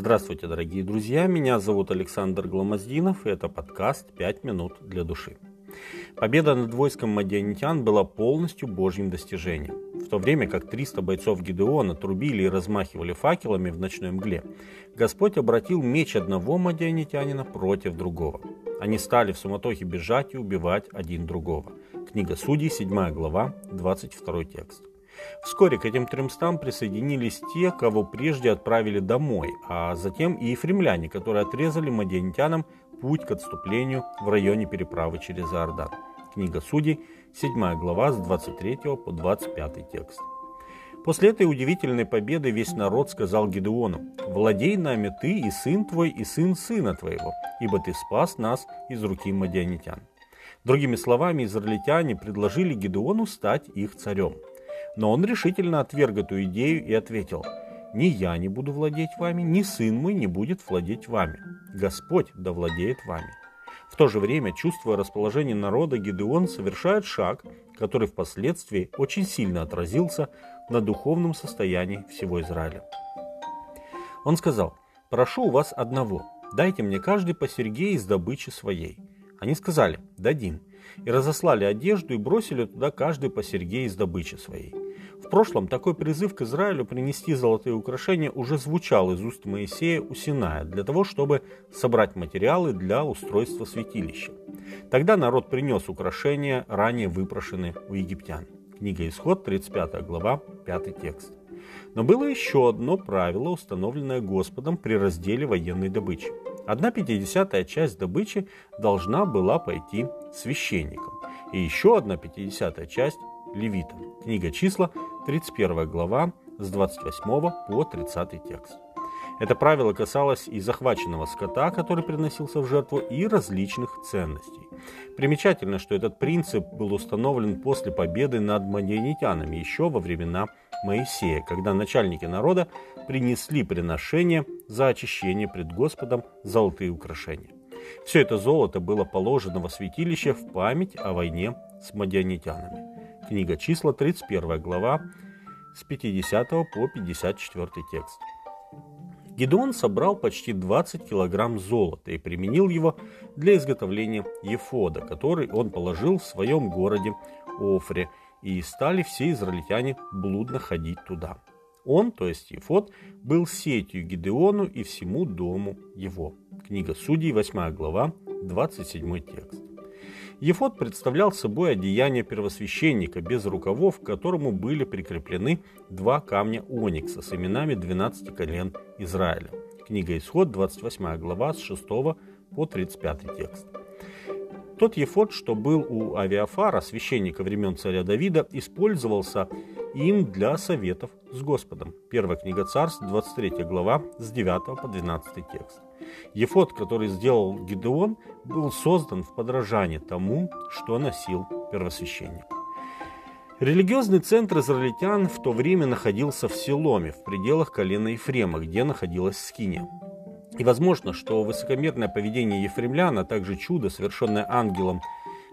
Здравствуйте, дорогие друзья, меня зовут Александр Гломоздинов, и это подкаст «Пять минут для души». Победа над войском мадианитян была полностью божьим достижением. В то время как 300 бойцов Гидеона трубили и размахивали факелами в ночной мгле, Господь обратил меч одного мадианитянина против другого. Они стали в суматохе бежать и убивать один другого. Книга Судей, 7 глава, 22 текст. Вскоре к этим тремстам присоединились те, кого прежде отправили домой, а затем и ефремляне, которые отрезали мадианитянам путь к отступлению в районе переправы через Иордан. Книга Судей, 7 глава с 23 по 25 текст. После этой удивительной победы весь народ сказал Гедеону, «Владей нами ты и сын твой, и сын сына твоего, ибо ты спас нас из руки мадианитян». Другими словами, израильтяне предложили Гедеону стать их царем – но он решительно отверг эту идею и ответил, «Ни я не буду владеть вами, ни сын мой не будет владеть вами. Господь да владеет вами». В то же время, чувствуя расположение народа, Гедеон совершает шаг, который впоследствии очень сильно отразился на духовном состоянии всего Израиля. Он сказал, «Прошу у вас одного, дайте мне каждый по серьге из добычи своей». Они сказали, «Дадим» и разослали одежду и бросили туда каждый по серьге из добычи своей. В прошлом такой призыв к Израилю принести золотые украшения уже звучал из уст Моисея у Синая для того, чтобы собрать материалы для устройства святилища. Тогда народ принес украшения, ранее выпрошенные у египтян. Книга Исход, 35 глава, 5 текст. Но было еще одно правило, установленное Господом при разделе военной добычи. Одна пятидесятая часть добычи должна была пойти священникам, и еще одна пятидесятая часть левитам. Книга числа, 31 глава, с 28 по 30 текст. Это правило касалось и захваченного скота, который приносился в жертву, и различных ценностей. Примечательно, что этот принцип был установлен после победы над мадианитянами еще во времена Моисея, когда начальники народа принесли приношение за очищение пред Господом золотые украшения. Все это золото было положено во святилище в память о войне с мадианитянами. Книга числа, 31 глава, с 50 по 54 текст. Гедеон собрал почти 20 килограмм золота и применил его для изготовления ефода, который он положил в своем городе Офре, и стали все израильтяне блудно ходить туда. Он, то есть Ефод, был сетью Гедеону и всему дому его. Книга Судей, 8 глава, 27 текст. Ефод представлял собой одеяние первосвященника без рукавов, к которому были прикреплены два камня оникса с именами 12 колен Израиля. Книга Исход, 28 глава, с 6 по 35 текст. Тот ефод, что был у Авиафара, священника времен царя Давида, использовался им для советов с Господом. Первая книга царств, 23 глава, с 9 по 12 текст. Ефод, который сделал Гидеон, был создан в подражание тому, что носил первосвященник. Религиозный центр израильтян в то время находился в Селоме, в пределах колена Ефрема, где находилась Скиния. И возможно, что высокомерное поведение Ефремлян, а также чудо, совершенное ангелом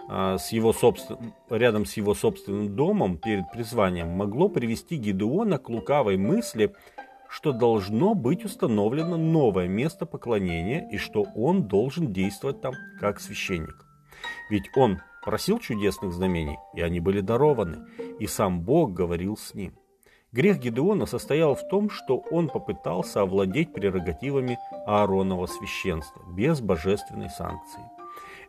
а, с его собствен... рядом с его собственным домом перед призванием, могло привести Гедеона к лукавой мысли – что должно быть установлено новое место поклонения и что он должен действовать там как священник. Ведь он просил чудесных знамений, и они были дарованы, и сам Бог говорил с ним. Грех Гедеона состоял в том, что он попытался овладеть прерогативами Ааронова священства без божественной санкции.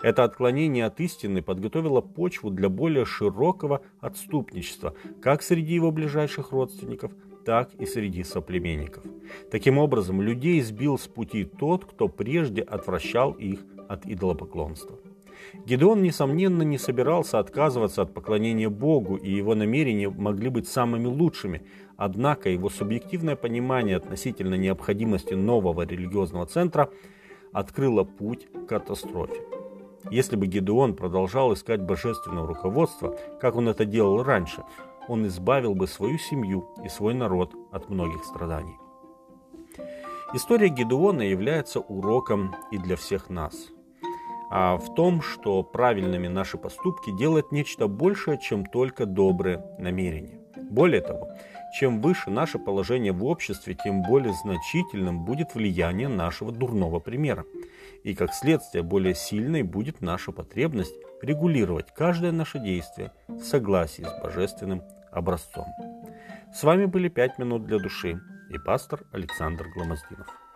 Это отклонение от истины подготовило почву для более широкого отступничества как среди его ближайших родственников, так и среди соплеменников. Таким образом, людей сбил с пути тот, кто прежде отвращал их от идолопоклонства. Гедеон, несомненно, не собирался отказываться от поклонения Богу, и его намерения могли быть самыми лучшими, однако его субъективное понимание относительно необходимости нового религиозного центра открыло путь к катастрофе. Если бы Гедеон продолжал искать божественного руководства, как он это делал раньше, он избавил бы свою семью и свой народ от многих страданий. История Гедеона является уроком и для всех нас. А в том, что правильными наши поступки делают нечто большее, чем только добрые намерения. Более того, чем выше наше положение в обществе, тем более значительным будет влияние нашего дурного примера. И как следствие, более сильной будет наша потребность регулировать каждое наше действие в согласии с божественным образцом. С вами были «Пять минут для души» и пастор Александр Гломоздинов.